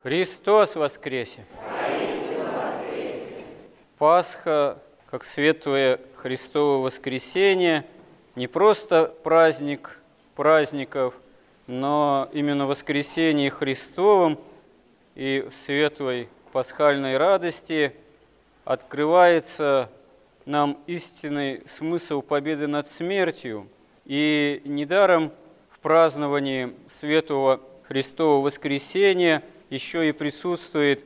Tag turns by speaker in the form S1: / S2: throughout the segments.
S1: Христос воскресе! Пасха, как светлое Христово воскресение, не просто праздник праздников, но именно воскресение Христовым и в светлой пасхальной радости открывается нам истинный смысл победы над смертью. И недаром в праздновании светлого Христового воскресения – еще и присутствует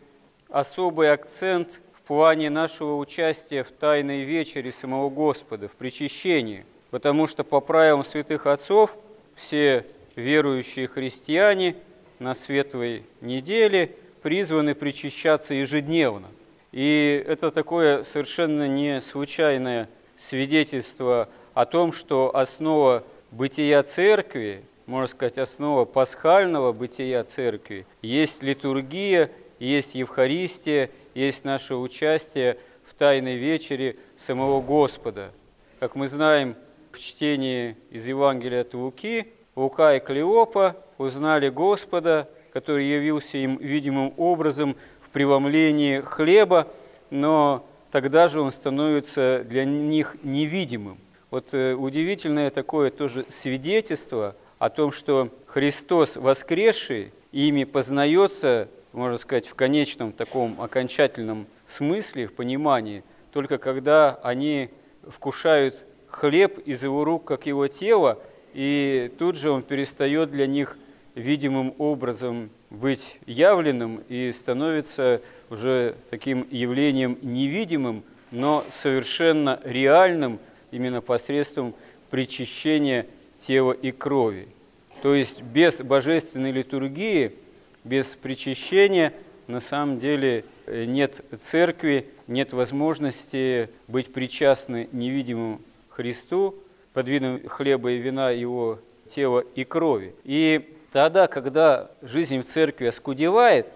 S1: особый акцент в плане нашего участия в Тайной Вечере самого Господа, в причащении. Потому что по правилам святых отцов все верующие христиане на светлой неделе призваны причащаться ежедневно. И это такое совершенно не случайное свидетельство о том, что основа бытия церкви можно сказать, основа пасхального бытия церкви. Есть литургия, есть Евхаристия, есть наше участие в Тайной вечере самого Господа. Как мы знаем в чтении из Евангелия от Луки, Лука и Клеопа узнали Господа, который явился им видимым образом в преломлении хлеба, но тогда же он становится для них невидимым. Вот э, удивительное такое тоже свидетельство – о том, что Христос воскресший ими познается, можно сказать, в конечном таком окончательном смысле, в понимании, только когда они вкушают хлеб из его рук, как его тело, и тут же он перестает для них видимым образом быть явленным и становится уже таким явлением невидимым, но совершенно реальным именно посредством причащения тела и крови. То есть без божественной литургии, без причащения на самом деле э, нет церкви, нет возможности быть причастны невидимому Христу под видом хлеба и вина его тела и крови. И тогда, когда жизнь в церкви оскудевает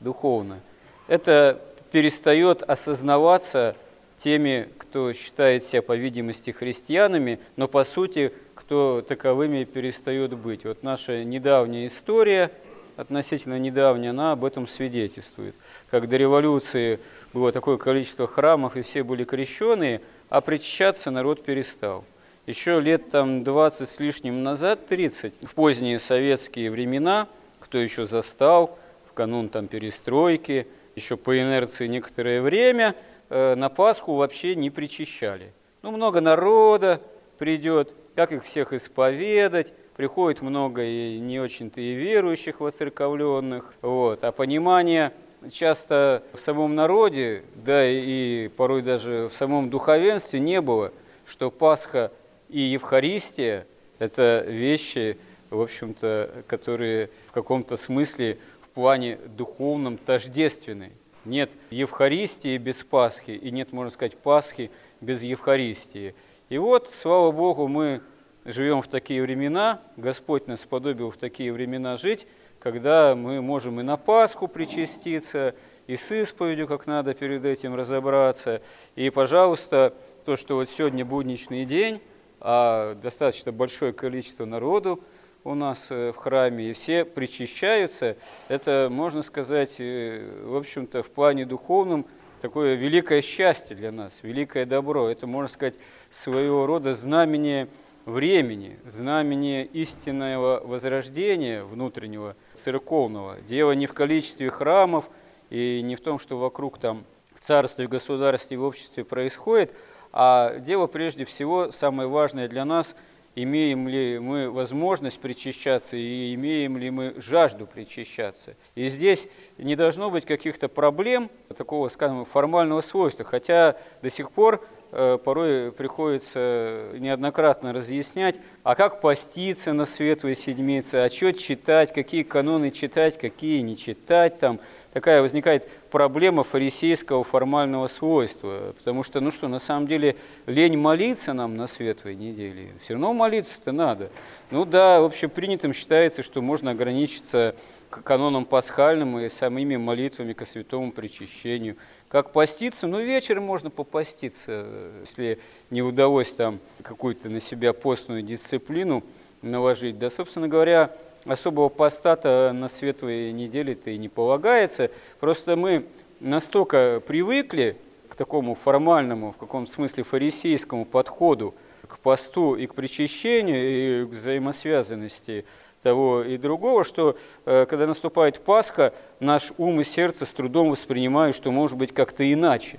S1: духовно, это перестает осознаваться теми, кто считает себя, по видимости, христианами, но по сути кто таковыми перестают быть. Вот наша недавняя история, относительно недавняя, она об этом свидетельствует. Как до революции было такое количество храмов, и все были крещенные, а причащаться народ перестал. Еще лет там 20 с лишним назад, 30, в поздние советские времена, кто еще застал, в канун там перестройки, еще по инерции некоторое время, э, на Пасху вообще не причащали. Ну, много народа придет, как их всех исповедать, приходит много и не очень-то и верующих воцерковленных, вот, а понимание часто в самом народе, да и порой даже в самом духовенстве не было, что Пасха и Евхаристия – это вещи, в общем-то, которые в каком-то смысле в плане духовном тождественны. Нет Евхаристии без Пасхи, и нет, можно сказать, Пасхи без Евхаристии – и вот, слава Богу, мы живем в такие времена, Господь нас сподобил в такие времена жить, когда мы можем и на Пасху причаститься, и с исповедью, как надо перед этим разобраться. И, пожалуйста, то, что вот сегодня будничный день, а достаточно большое количество народу у нас э, в храме, и все причащаются, это, можно сказать, э, в общем-то, в плане духовном – такое великое счастье для нас, великое добро. Это, можно сказать, своего рода знамение времени, знамение истинного возрождения внутреннего, церковного. Дело не в количестве храмов и не в том, что вокруг там в царстве, в государстве, в обществе происходит, а дело прежде всего, самое важное для нас – имеем ли мы возможность причащаться и имеем ли мы жажду причащаться. И здесь не должно быть каких-то проблем такого, скажем, формального свойства, хотя до сих пор порой приходится неоднократно разъяснять, а как поститься на Светлой Седмице, а что читать, какие каноны читать, какие не читать там – такая возникает проблема фарисейского формального свойства. Потому что, ну что, на самом деле, лень молиться нам на светлой неделе. Все равно молиться-то надо. Ну да, общепринятым считается, что можно ограничиться каноном пасхальным и самими молитвами ко святому причащению. Как поститься? Ну, вечером можно попаститься, если не удалось там какую-то на себя постную дисциплину наложить. Да, собственно говоря, особого поста на светлые недели-то и не полагается. Просто мы настолько привыкли к такому формальному, в каком-то смысле фарисейскому подходу к посту и к причащению, и к взаимосвязанности того и другого, что э, когда наступает Пасха, наш ум и сердце с трудом воспринимают, что может быть как-то иначе.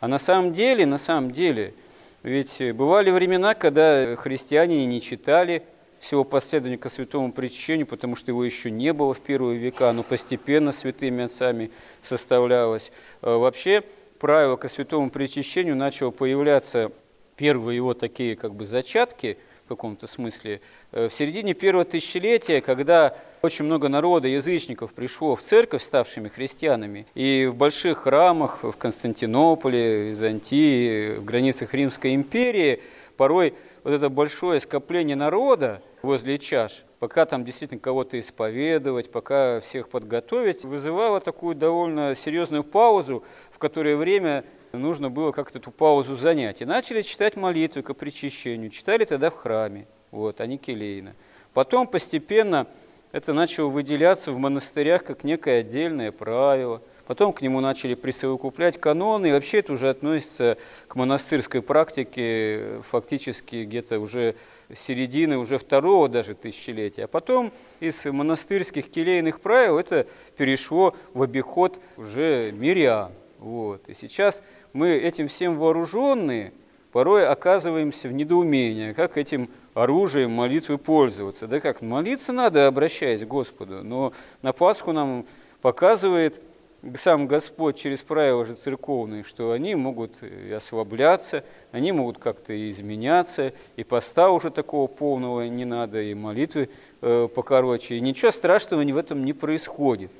S1: А на самом деле, на самом деле, ведь бывали времена, когда христиане не читали всего последовника святому причащению, потому что его еще не было в первые века, но постепенно святыми отцами составлялось. Э, вообще, правило к святому причащению начало появляться, первые его такие как бы зачатки – в каком-то смысле. Э, в середине первого тысячелетия, когда очень много народа, язычников пришло в церковь, ставшими христианами, и в больших храмах в Константинополе, Византии, в границах Римской империи, порой вот это большое скопление народа возле чаш, пока там действительно кого-то исповедовать, пока всех подготовить, вызывало такую довольно серьезную паузу, в которое время нужно было как-то эту паузу занять. И начали читать молитвы к причащению. Читали тогда в храме, вот, а не келейно. Потом постепенно это начало выделяться в монастырях как некое отдельное правило. Потом к нему начали присовокуплять каноны, и вообще это уже относится к монастырской практике фактически где-то уже середины уже второго даже тысячелетия. А потом из монастырских келейных правил это перешло в обиход уже мирян. Вот. И сейчас мы этим всем вооруженные, порой оказываемся в недоумении, как этим оружием молитвы пользоваться. Да как, молиться надо, обращаясь к Господу, но на Пасху нам показывает сам Господь через правила же церковные, что они могут и ослабляться, они могут как-то и изменяться, и поста уже такого полного не надо, и молитвы э, покороче. И ничего страшного в этом не происходит.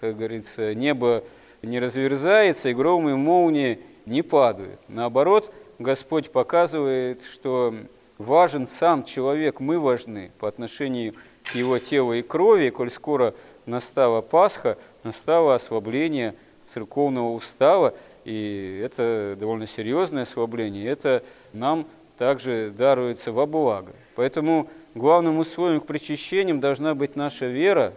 S1: Как говорится, небо не разверзается, и громы и молнии не падают. Наоборот, Господь показывает, что важен сам человек, мы важны по отношению к его телу и крови, коль скоро настала Пасха, настало ослабление церковного устава, и это довольно серьезное ослабление, это нам также даруется во благо. Поэтому главным условием к причащениям должна быть наша вера,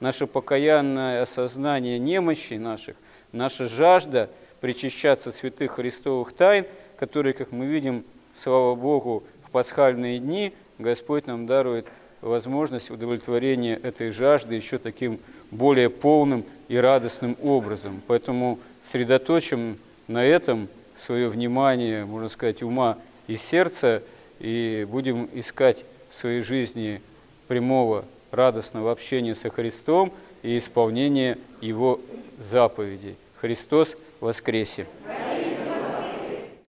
S1: наше покаянное осознание немощи наших, наша жажда причащаться святых Христовых тайн, которые, как мы видим, слава Богу, в пасхальные дни Господь нам дарует возможность удовлетворения этой жажды еще таким более полным и радостным образом. Поэтому сосредоточим на этом свое внимание, можно сказать, ума и сердца, и будем искать в своей жизни прямого радостного общения со Христом и исполнения Его заповедей. Христос воскресе!